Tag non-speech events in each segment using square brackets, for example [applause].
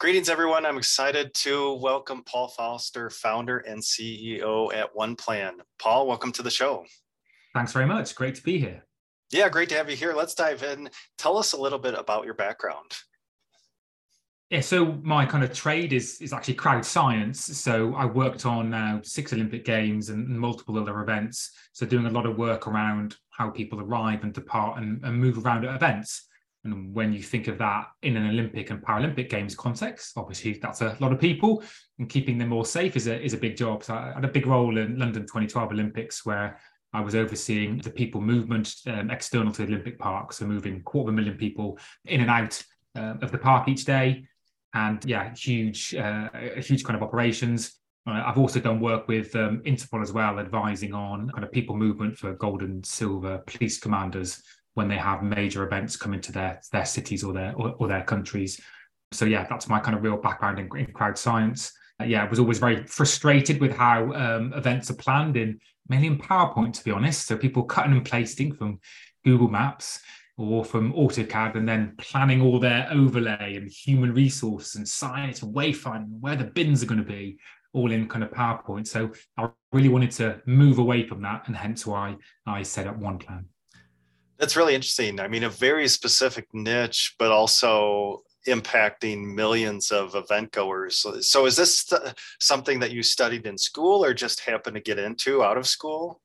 Greetings, everyone. I'm excited to welcome Paul Foster, founder and CEO at OnePlan. Paul, welcome to the show. Thanks very much. Great to be here. Yeah, great to have you here. Let's dive in. Tell us a little bit about your background. Yeah, so my kind of trade is is actually crowd science. So I worked on now six Olympic Games and multiple other events. So doing a lot of work around how people arrive and depart and, and move around at events. And when you think of that in an Olympic and Paralympic Games context, obviously that's a lot of people, and keeping them all safe is a is a big job. So I had a big role in London 2012 Olympics where I was overseeing the people movement um, external to the Olympic Park, so moving quarter of a million people in and out uh, of the park each day, and yeah, huge, uh, huge kind of operations. Uh, I've also done work with um, Interpol as well, advising on kind of people movement for gold and silver police commanders when they have major events coming to their their cities or their or, or their countries. So yeah, that's my kind of real background in, in crowd science. Uh, yeah, I was always very frustrated with how um, events are planned in mainly in PowerPoint, to be honest. So people cutting and pasting from Google Maps or from AutoCAD and then planning all their overlay and human resource and science and wayfinding where the bins are going to be all in kind of PowerPoint. So I really wanted to move away from that and hence why I set up OnePlan. That's really interesting. I mean, a very specific niche, but also impacting millions of event goers. So, is this something that you studied in school or just happened to get into out of school?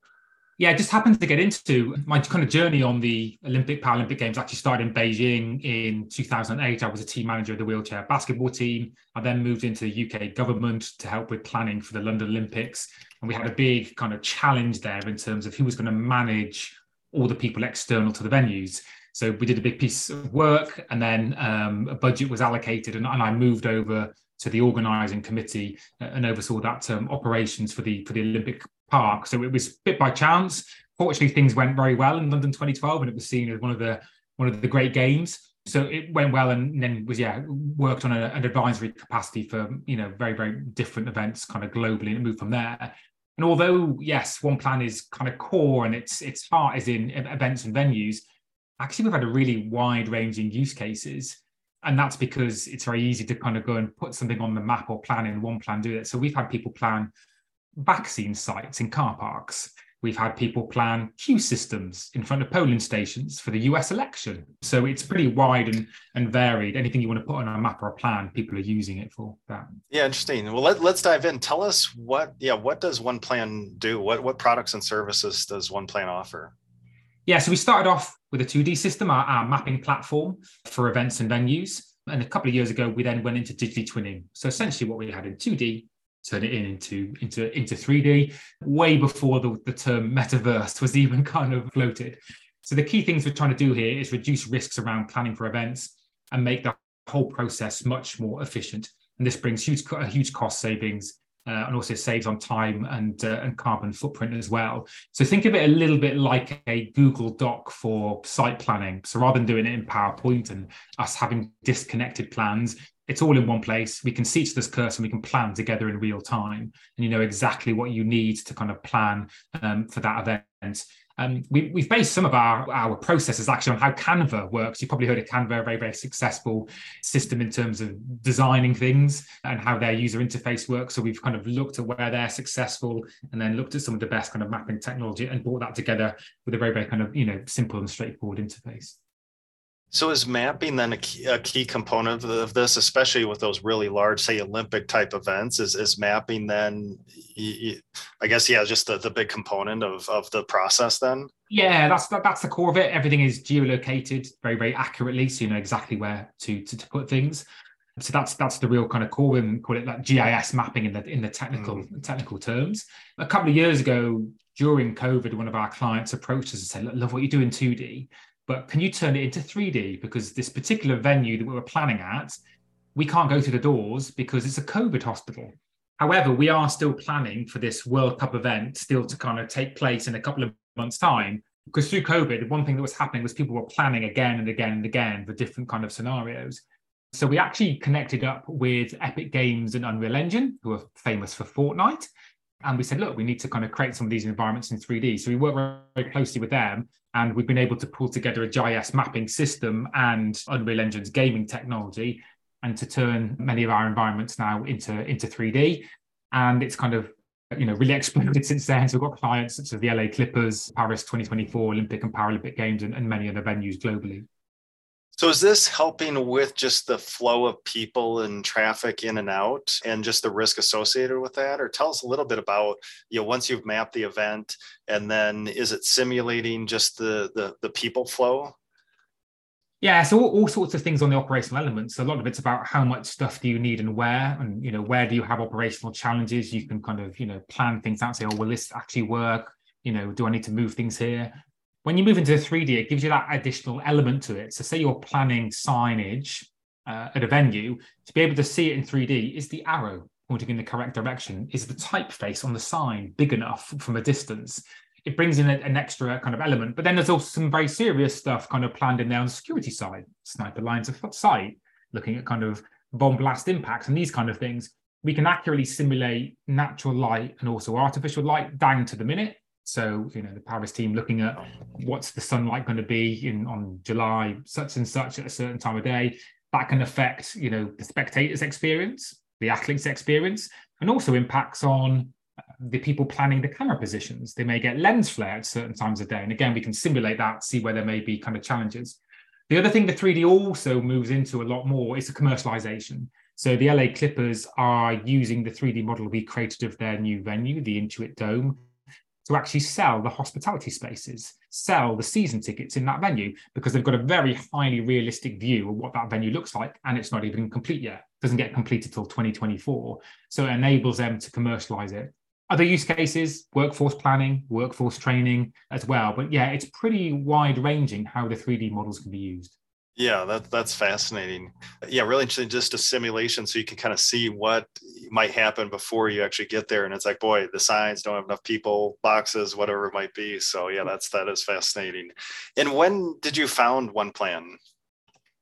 Yeah, I just happened to get into my kind of journey on the Olympic Paralympic Games. Actually, started in Beijing in 2008. I was a team manager of the wheelchair basketball team. I then moved into the UK government to help with planning for the London Olympics, and we had a big kind of challenge there in terms of who was going to manage all the people external to the venues. So we did a big piece of work, and then um, a budget was allocated, and, and, I moved over to the organising committee uh, and oversaw that um, operations for the for the Olympic Park. So it was bit by chance. Fortunately, things went very well in London 2012, and it was seen as one of the one of the great games. So it went well, and then was yeah worked on a, an advisory capacity for you know very very different events kind of globally, and moved from there. And although yes, OnePlan is kind of core and its its heart is in events and venues, actually we've had a really wide ranging use cases. And that's because it's very easy to kind of go and put something on the map or plan in OnePlan do it. So we've had people plan vaccine sites in car parks. We've had people plan queue systems in front of polling stations for the US election. So it's pretty wide and, and varied. Anything you want to put on a map or a plan, people are using it for that. Yeah, interesting. Well, let, let's dive in. Tell us what, yeah, what does OnePlan do? What, what products and services does OnePlan offer? Yeah, so we started off with a 2D system, our, our mapping platform for events and venues. And a couple of years ago, we then went into digitally twinning. So essentially, what we had in 2D turn it in into into into 3D way before the, the term metaverse was even [laughs] kind of floated. So the key things we're trying to do here is reduce risks around planning for events and make the whole process much more efficient. And this brings huge huge cost savings uh, and also saves on time and uh, and carbon footprint as well. So think of it a little bit like a Google Doc for site planning. So rather than doing it in PowerPoint and us having disconnected plans, it's all in one place. We can see to this and we can plan together in real time, and you know exactly what you need to kind of plan um, for that event. Um, we, have based some of our, our processes actually on how Canva works. You've probably heard of Canva, a very, very successful system in terms of designing things and how their user interface works. So we've kind of looked at where they're successful and then looked at some of the best kind of mapping technology and brought that together with a very, very kind of, you know, simple and straightforward interface. So is mapping then a key, a key component of this, especially with those really large, say, Olympic type events? Is is mapping then? I guess yeah, just the, the big component of of the process then. Yeah, that's that, that's the core of it. Everything is geolocated very very accurately, so you know exactly where to to, to put things. So that's that's the real kind of core and call it like GIS mapping in the in the technical mm. technical terms. A couple of years ago, during COVID, one of our clients approached us and said, "Love what you do in 2D." But can you turn it into 3D? Because this particular venue that we were planning at, we can't go through the doors because it's a COVID hospital. However, we are still planning for this World Cup event still to kind of take place in a couple of months' time. Because through COVID, one thing that was happening was people were planning again and again and again for different kind of scenarios. So we actually connected up with Epic Games and Unreal Engine, who are famous for Fortnite. And we said, look, we need to kind of create some of these environments in 3D. So we work very closely with them and we've been able to pull together a GIS mapping system and Unreal Engine's gaming technology and to turn many of our environments now into into 3D. And it's kind of you know really [laughs] exploded since then. So we've got clients such as the LA Clippers, Paris 2024 Olympic and Paralympic Games, and, and many other venues globally. So is this helping with just the flow of people and traffic in and out and just the risk associated with that? Or tell us a little bit about, you know, once you've mapped the event and then is it simulating just the the, the people flow? Yeah, so all, all, sorts of things on the operational elements. A lot of it's about how much stuff do you need and where, and you know where do you have operational challenges. You can kind of you know plan things out, say, oh, will this actually work? You know, do I need to move things here? When you move into 3D, it gives you that additional element to it. So, say you're planning signage uh, at a venue, to be able to see it in 3D, is the arrow pointing in the correct direction? Is the typeface on the sign big enough from a distance? It brings in a, an extra kind of element. But then there's also some very serious stuff kind of planned in there on the security side, sniper lines of sight, looking at kind of bomb blast impacts and these kind of things. We can accurately simulate natural light and also artificial light down to the minute so, you know, the Paris team looking at what's the sunlight going to be in on July such and such at a certain time of day, that can affect, you know, the spectators' experience, the athletes' experience, and also impacts on uh, the people planning the camera positions. They may get lens flare at certain times of day. And again, we can simulate that, see where there may be kind of challenges. The other thing the 3D also moves into a lot more is the commercialization. So the LA Clippers are using the 3D model we created of their new venue, the Intuit Dome, to actually sell the hospitality spaces, sell the season tickets in that venue because they've got a very highly realistic view of what that venue looks like. And it's not even complete yet, doesn't get completed till 2024. So it enables them to commercialize it. Other use cases, workforce planning, workforce training as well. But yeah, it's pretty wide ranging how the 3D models can be used. Yeah, that, that's fascinating. Yeah, really interesting. Just a simulation so you can kind of see what might happen before you actually get there. And it's like, boy, the signs don't have enough people, boxes, whatever it might be. So yeah, that's that is fascinating. And when did you found OnePlan?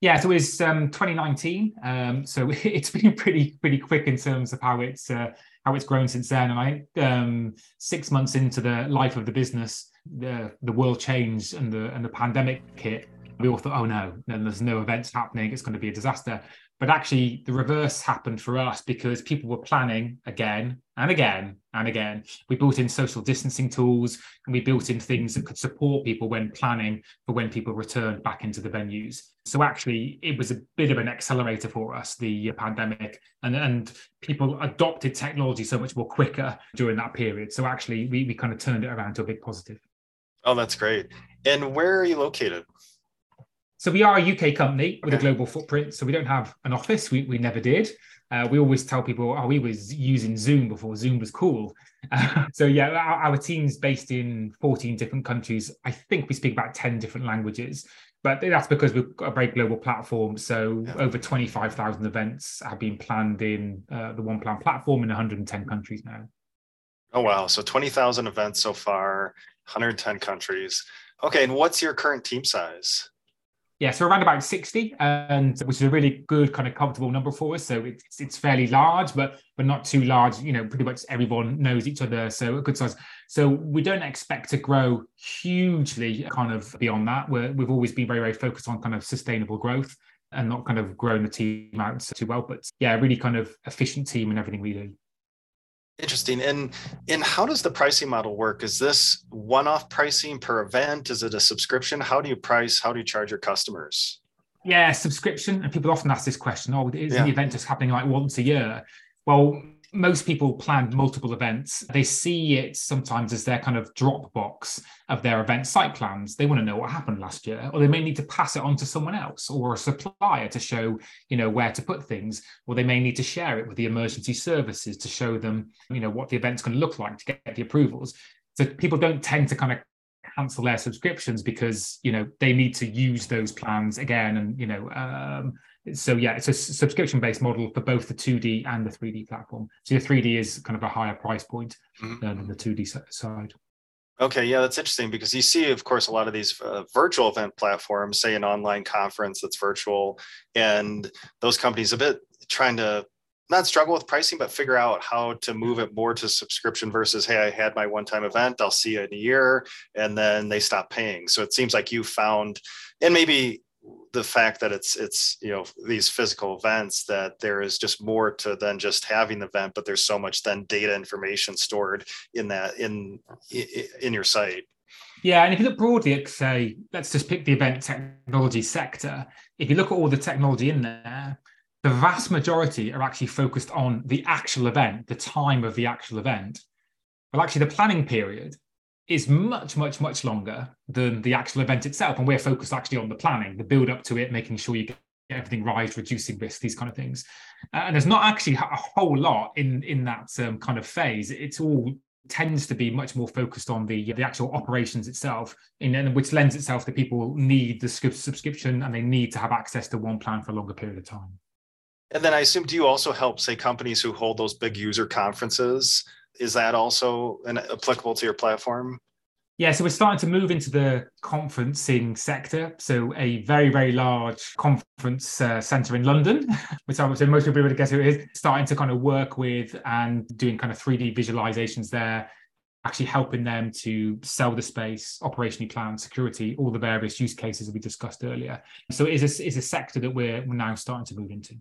Yeah, so it's um, 2019. Um, so [laughs] it's been pretty pretty quick in terms of how it's uh, how it's grown since then. And I think um, six months into the life of the business, the the world changed and the and the pandemic hit we all thought, oh no, then there's no events happening, it's going to be a disaster. But actually, the reverse happened for us because people were planning again and again and again. We built in social distancing tools and we built in things that could support people when planning for when people returned back into the venues. So actually, it was a bit of an accelerator for us, the pandemic, and, and people adopted technology so much more quicker during that period. So actually, we, we kind of turned it around to a big positive. Oh, that's great. And where are you located? So we are a UK company with a global footprint. So we don't have an office. We, we never did. Uh, we always tell people, oh, we was using Zoom before Zoom was cool. Uh, [laughs] so yeah, our, our, team's based in 14 different countries. I think we speak about 10 different languages, but that's because we've got a very global platform. So yeah. over 25,000 events have been planned in uh, the OnePlan platform in 110 countries now. Oh, wow. So 20,000 events so far, 110 countries. Okay. And what's your current team size? Yeah, so around about 60, and which is a really good kind of comfortable number for us. So it's it's fairly large, but but not too large. You know, pretty much everyone knows each other, so a good size. So we don't expect to grow hugely, kind of beyond that. We're, we've always been very very focused on kind of sustainable growth and not kind of growing the team out too well. But yeah, really kind of efficient team and everything we do. Interesting. And and how does the pricing model work? Is this one-off pricing per event? Is it a subscription? How do you price? How do you charge your customers? Yeah, subscription. And people often ask this question: Oh, is yeah. the event just happening like once a year? Well, most people plan multiple events. They see it sometimes as their kind of Dropbox of their event site plans. They want to know what happened last year, or they may need to pass it on to someone else or a supplier to show, you know, where to put things, or they may need to share it with the emergency services to show them, you know, what the event's going to look like to get the approvals. So people don't tend to kind of cancel their subscriptions because you know they need to use those plans again and you know um, so yeah, it's a subscription based model for both the 2D and the 3D platform. So the 3D is kind of a higher price point mm-hmm. than the 2D side. Okay, yeah, that's interesting because you see, of course, a lot of these uh, virtual event platforms, say an online conference that's virtual, and those companies a bit trying to not struggle with pricing, but figure out how to move it more to subscription versus, hey, I had my one time event, I'll see you in a year, and then they stop paying. So it seems like you found, and maybe the fact that it's it's you know these physical events that there is just more to than just having the event but there's so much then data information stored in that in in your site. Yeah and if you look broadly at say let's just pick the event technology sector. If you look at all the technology in there the vast majority are actually focused on the actual event the time of the actual event. Well actually the planning period is much, much, much longer than the actual event itself. And we're focused actually on the planning, the build up to it, making sure you get everything right, reducing risk, these kind of things. Uh, and there's not actually a whole lot in in that um, kind of phase. It's all tends to be much more focused on the the actual operations itself, in, which lends itself to people need the subscription and they need to have access to OnePlan for a longer period of time. And then I assume, do you also help, say, companies who hold those big user conferences is that also an, applicable to your platform? Yeah, so we're starting to move into the conferencing sector. So a very, very large conference uh, center in London, [laughs] which I would say most people would guess who it is, starting to kind of work with and doing kind of 3D visualizations there, actually helping them to sell the space, operationally plan, security, all the various use cases that we discussed earlier. So it is a, it's a sector that we're, we're now starting to move into.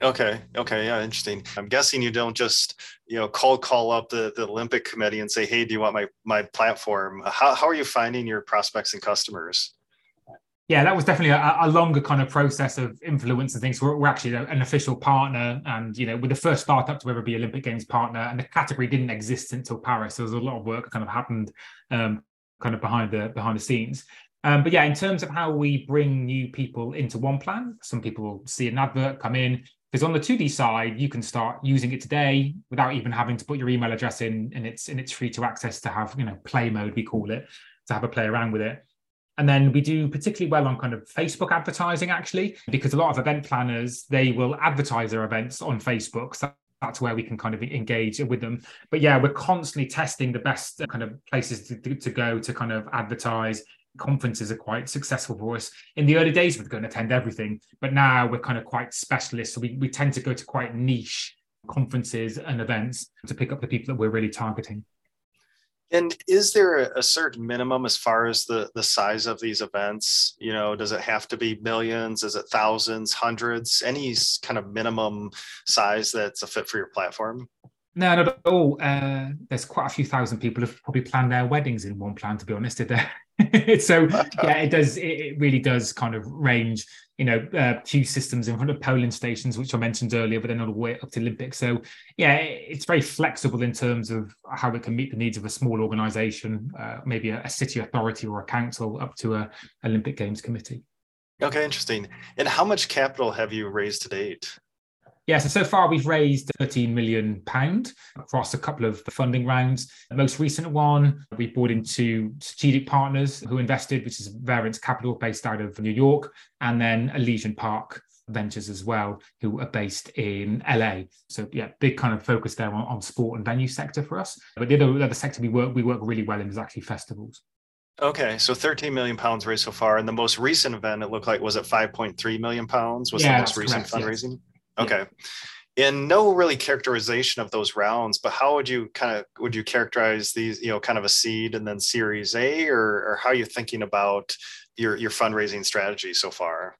Okay. Okay. Yeah. Interesting. I'm guessing you don't just, you know, call call up the, the Olympic committee and say, hey, do you want my my platform? How, how are you finding your prospects and customers? Yeah, that was definitely a, a longer kind of process of influence and things. We're, we're actually an official partner, and you know, we're the first startup to ever be Olympic Games partner, and the category didn't exist until Paris. So there was a lot of work kind of happened, um, kind of behind the behind the scenes. Um, but yeah, in terms of how we bring new people into OnePlan, some people will see an advert come in, because on the 2D side, you can start using it today without even having to put your email address in, and it's and it's free to access to have you know play mode we call it to have a play around with it. And then we do particularly well on kind of Facebook advertising actually, because a lot of event planners they will advertise their events on Facebook. So that's where we can kind of engage with them. But yeah, we're constantly testing the best kind of places to, to go to kind of advertise conferences are quite successful for us. In the early days, we'd go and attend everything, but now we're kind of quite specialist. So we, we tend to go to quite niche conferences and events to pick up the people that we're really targeting. And is there a certain minimum as far as the the size of these events? You know, does it have to be millions? Is it thousands, hundreds? Any kind of minimum size that's a fit for your platform? No, not at all. Uh, there's quite a few thousand people who have probably planned their weddings in OnePlan. To be honest, did there. [laughs] so yeah, it does. It, it, really does kind of range. You know, uh, queue systems in front of polling stations, which I mentioned earlier, but then all the way up to Olympics. So yeah, it, it's very flexible in terms of how it can meet the needs of a small organisation, uh, maybe a, a, city authority or a council, up to a Olympic Games committee. Okay, interesting. And how much capital have you raised to date? Yeah, so so far we've raised 13 million pound across a couple of funding rounds. The most recent one, we brought into strategic partners who invested, which is Verance Capital based out of New York, and then Elysian Park Ventures as well, who are based in LA. So yeah, big kind of focus there on, on sport and venue sector for us. But the other, the other sector we work we work really well in is actually festivals. Okay, so 13 million pounds raised so far, and the most recent event it looked like was at 5.3 million pounds. Was yeah, the most recent correct, fundraising? Okay. And no really characterization of those rounds, but how would you kind of would you characterize these, you know, kind of a seed and then series A or, or how are you thinking about your your fundraising strategy so far?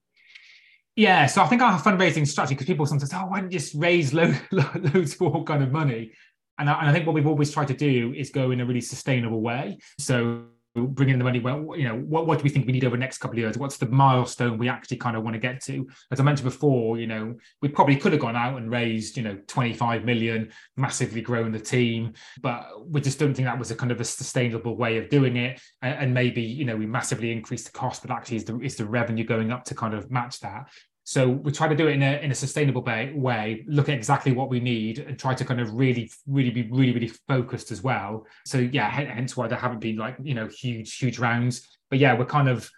Yeah, so I think our fundraising strategy, because people sometimes say, oh, why don't you just raise lo- [laughs] lo- loads more kind of money? And I, and I think what we've always tried to do is go in a really sustainable way. So bring in the money well you know what, what do we think we need over the next couple of years? What's the milestone we actually kind of want to get to? As i mentioned before you know we probably could have gone out and raised you know 25 million massively grown the team but we just don't think that was a kind of a sustainable way of doing it. And, and maybe you know we massively increased the cost but actually is the, is the revenue going up to kind of match that so we try to do it in a, in a sustainable way, look at exactly what we need and try to kind of really, really be really, really focused as well. So yeah, hence why there haven't been like, you know, huge, huge rounds. But yeah, we're kind of,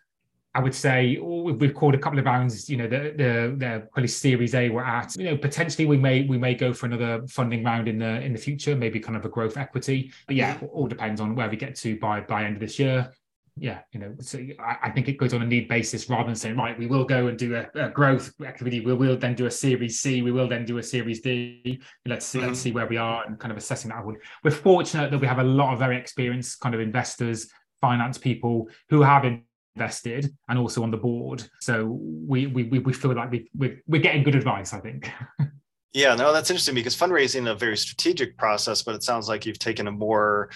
I would say we've called a couple of rounds, you know, the the the probably series A we're at. You know, potentially we may we may go for another funding round in the in the future, maybe kind of a growth equity. But yeah, all depends on where we get to by by end of this year yeah, you know, so I, I, think it goes on a need basis rather than saying, right, we will go and do a, a growth activity. We will then do a Series C. We will then do a Series D. Let's see, mm-hmm. let's see where we are and kind of assessing that. We're fortunate that we have a lot of very experienced kind of investors, finance people who have invested and also on the board. So we we we feel like we we're, we're getting good advice, I think. [laughs] yeah, no, that's interesting because fundraising is a very strategic process, but it sounds like you've taken a more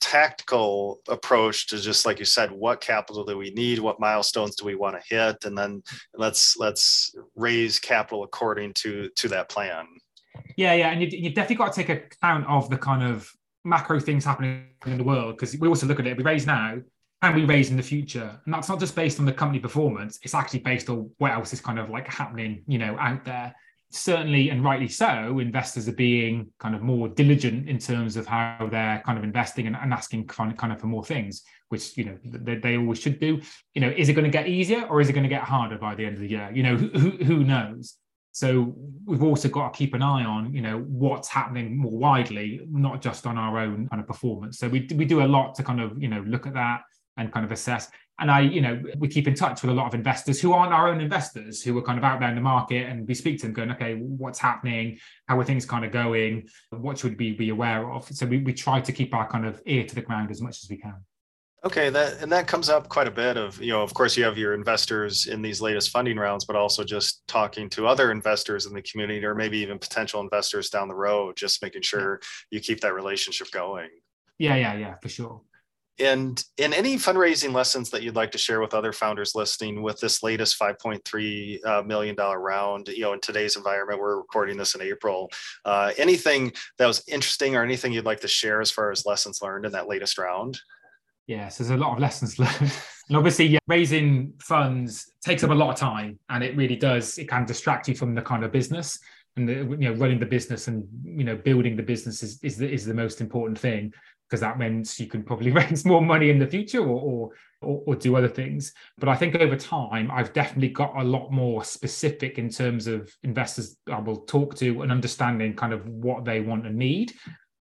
tactical approach to just like you said what capital do we need? What milestones do we want to hit? And then let's let's raise capital according to to that plan. Yeah yeah. And you, you've definitely got to take account of the kind of macro things happening in the world because we also look at it we raise now and we raise in the future. And that's not just based on the company performance it's actually based on what else is kind of like happening you know out there certainly and rightly so, investors are being kind of more diligent in terms of how they're kind of investing and, and asking kind of, for more things, which you know they, they always should do. You know, is it going to get easier or is it going to get harder by the end of the year? You know, who, who knows? So we've also got to keep an eye on, you know, what's happening more widely, not just on our own kind of performance. So we we do a lot to kind of, you know, look at that and kind of assess and I, you know, we keep in touch with a lot of investors who aren't our own investors, who are kind of out there in the market, and we speak to them, going, okay, what's happening? How are things kind of going? What should we be aware of? So we, we try to keep our kind of ear to the ground as much as we can. Okay, that and that comes up quite a bit of, you know, of course you have your investors in these latest funding rounds, but also just talking to other investors in the community or maybe even potential investors down the road, just making sure you keep that relationship going. Yeah, yeah, yeah, for sure. And in any fundraising lessons that you'd like to share with other founders listening with this latest $5.3 uh, million dollar round, you know, in today's environment, we're recording this in April. Uh, anything that was interesting or anything you'd like to share as far as lessons learned in that latest round? Yes, there's a lot of lessons [laughs] learned. And obviously, yeah, raising funds takes up a lot of time and it really does, it can distract you from the kind of business and you know running the business and you know building the business is, is the, is the most important thing because that means you can probably [laughs] raise more money in the future or, or, or, or, do other things. But I think over time, I've definitely got a lot more specific in terms of investors I will talk to and understanding kind of what they want and need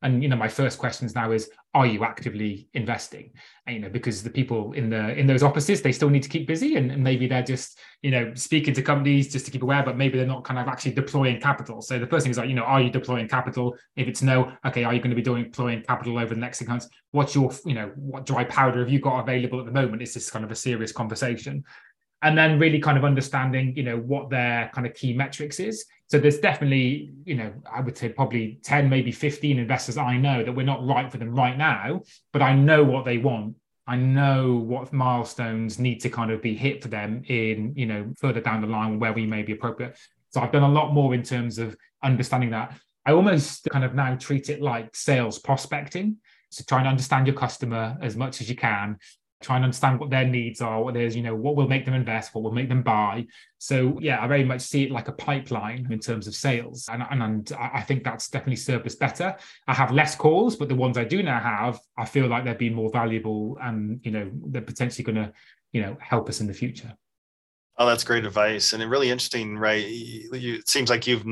and you know my first questions now is are you actively investing? And, you know because the people in the in those offices they still need to keep busy and, and, maybe they're just you know speaking to companies just to keep aware but maybe they're not kind of actually deploying capital. So the first thing is like you know are you deploying capital? If it's no okay are you going to be doing deploying capital over the next six months? What's your you know what dry powder have you got available at the moment is this kind of a serious conversation. And then really kind of understanding you know what their kind of key metrics is so there's definitely you know i would say probably 10 maybe 15 investors i know that we're not right for them right now but i know what they want. I know what milestones need to kind of be hit for them in you know further down the line where we may be appropriate. So i've done a lot more in terms of understanding that. I almost kind of now treat it like sales prospecting. So try and understand your customer as much as you can try and understand what their needs are, what there's, you know, what will make them invest, what will make them buy. So yeah, I very much see it like a pipeline in terms of sales. And, and, and I think that's definitely served us better. I have less calls, but the ones I do now have, I feel like they're being more valuable and, you know, they're potentially going to, you know, help us in the future. Oh, that's great advice. And really interesting, right? You, it seems like you've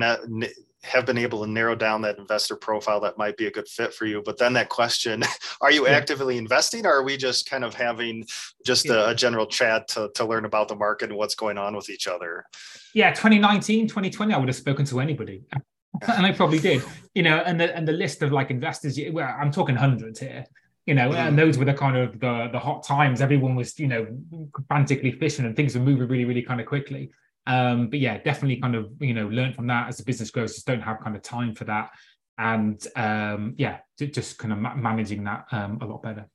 have been able to narrow down that investor profile that might be a good fit for you. But then that question, [laughs] are you actively investing or are we just kind of having just a, a, general chat to, to learn about the market and what's going on with each other? Yeah, 2019, 2020, I would have spoken to anybody. [laughs] and I probably did, you know, and the and the list of like investors, well, I'm talking hundreds here, you know, mm. and those were the kind of the the hot times. Everyone was, you know, frantically fishing and things were moving really, really kind of quickly. Um, but yeah, definitely kind of, you know, learn from that as the business grows, just don't have kind of time for that. And um, yeah, just kind of ma- managing that um, a lot better.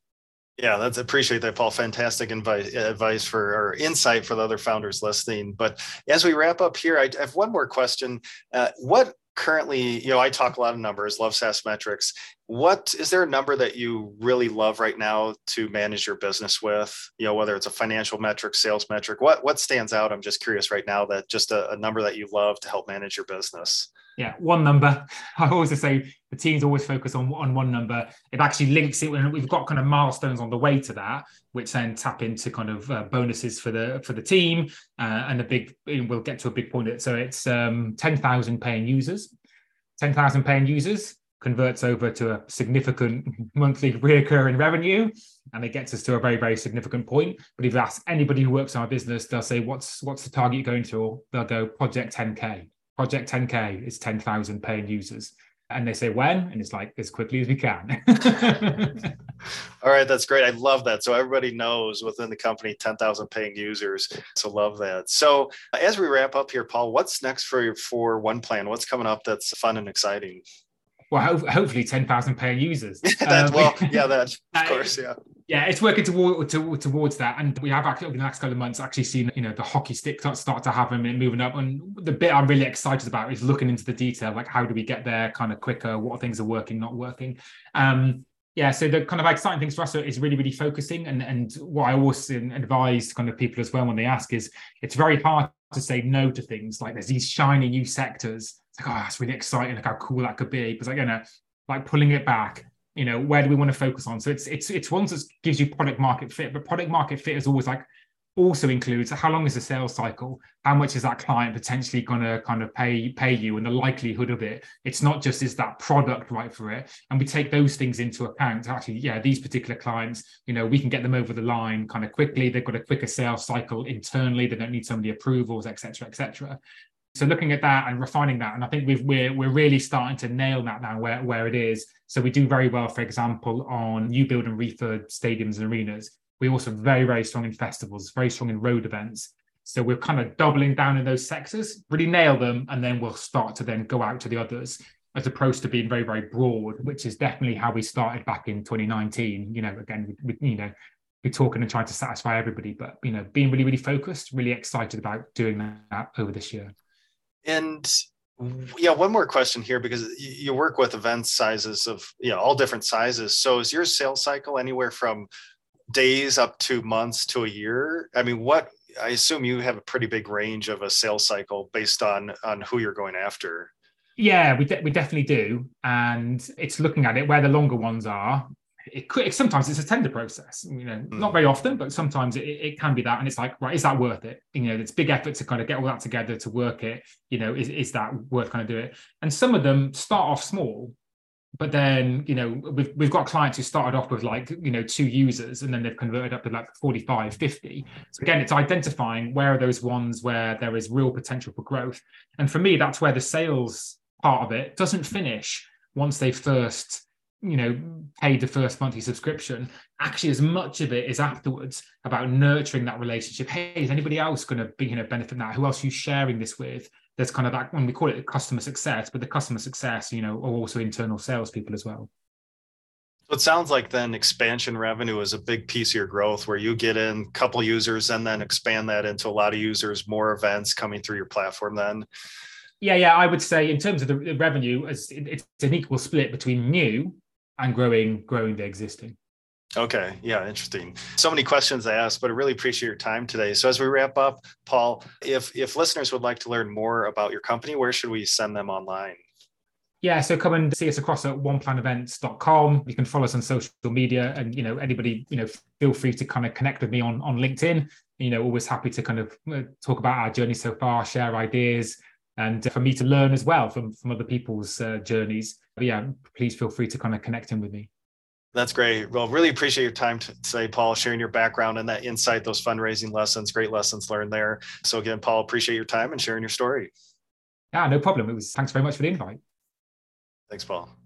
Yeah, that's appreciate that, Paul. Fantastic advice, advice for or insight for the other founders listening. But as we wrap up here, I have one more question. Uh, what currently, you know, I talk a lot of numbers, love SaaS metrics. What is there a number that you really love right now to manage your business with? You know, whether it's a financial metric, sales metric, what what stands out? I'm just curious right now that just a, a number that you love to help manage your business yeah, one number. [laughs] I always say the teams always focus on, on one number. It actually links it when we've got kind of milestones on the way to that, which then tap into kind of uh, bonuses for the for the team. Uh, and a big, we'll get to a big point. So it's um, 10,000 paying users. 10,000 paying users converts over to a significant [laughs] monthly recurring revenue and it gets us to a very very significant point but if you ask anybody who works in our business they'll say what's what's the target you're going to they'll go project 10k Project 10K is 10,000 paying users. And they say when? And it's like as quickly as we can. [laughs] All right, that's great. I love that. So everybody knows within the company, 10,000 paying users. So love that. So as we wrap up here, Paul, what's next for your for OnePlan? What's coming up that's fun and exciting? Well, ho- hopefully 10,000 paying users. [laughs] that, um, well, yeah, that of [laughs] course, yeah. Yeah, it's working toward, to, towards that, and we have actually over the next couple of months actually seen you know the hockey stick start to happen and moving up. And the bit I'm really excited about is looking into the detail, like how do we get there kind of quicker? What things are working, not working? Um, yeah, so the kind of exciting things for us is really, really focusing. And, and what I always advise kind of people as well when they ask is it's very hard to say no to things like there's these shiny new sectors. It's like, oh, that's really exciting, like how cool that could be. Because like, you know, like pulling it back, you know, where do we want to focus on? So it's it's it's one that gives you product market fit, but product market fit is always like also includes how long is the sales cycle how much is that client potentially going to kind of pay pay you and the likelihood of it. It's not just is that product right for it? And we take those things into account actually yeah these particular clients you know we can get them over the line kind of quickly. They've got a quicker sales cycle internally. They don't need so many approvals etc etc so looking at that and refining that and i think we've, we're we're really starting to nail that now where, where it is so we do very well for example on new build and refurb stadiums and arenas we're also very, very strong in festivals, very strong in road events. So we're kind of doubling down in those sectors, really nail them, and then we'll start to then go out to the others, as opposed to being very, very broad, which is definitely how we started back in 2019. You know, again, we, you know, we're talking and trying to satisfy everybody, but you know, being really, really focused, really excited about doing that over this year. And yeah, one more question here because you work with event sizes of you know all different sizes. So is your sales cycle anywhere from days up to months to a year? I mean, what I assume you have a pretty big range of a sales cycle based on on who you're going after. Yeah, we de- we definitely do, and it's looking at it where the longer ones are. It could sometimes it's a tender process, you know, mm. not very often, but sometimes it, it can be that, and it's like, right, is that worth it? You know, it's big effort to kind of get all that together to work it. You know, is is that worth kind of do it? And some of them start off small, but then you know we've, we've got clients who started off with like you know two users and then they've converted up to like 45 50 so again it's identifying where are those ones where there is real potential for growth and for me that's where the sales part of it doesn't finish once they first you know paid the first monthly subscription actually as much of it is afterwards about nurturing that relationship hey is anybody else going to be you know benefit that who else are you sharing this with there's kind of that when we call it customer success, but the customer success, you know, are also internal salespeople as well. So it sounds like then expansion revenue is a big piece of your growth where you get in a couple users and then expand that into a lot of users, more events coming through your platform then. Yeah, yeah, I would say in terms of the revenue, it's an equal split between new and growing, growing the existing. Okay. Yeah. Interesting. So many questions I asked, but I really appreciate your time today. So as we wrap up, Paul, if if listeners would like to learn more about your company, where should we send them online? Yeah, so come and see us across at oneplanevents.com. You can follow us on social media and you know anybody, you know, feel free to kind of connect with me on on LinkedIn. You know, always happy to kind of uh, talk about our journey so far, share ideas and for me to learn as well from from other people's uh, journeys. But yeah, please feel free to kind of connect in with me. That's great. Well, really appreciate your time today, Paul, sharing your background and that insight, those fundraising lessons, great lessons learned there. So again, Paul, appreciate your time and sharing your story. Yeah, no problem. It was thanks very much for the invite. Thanks, Paul.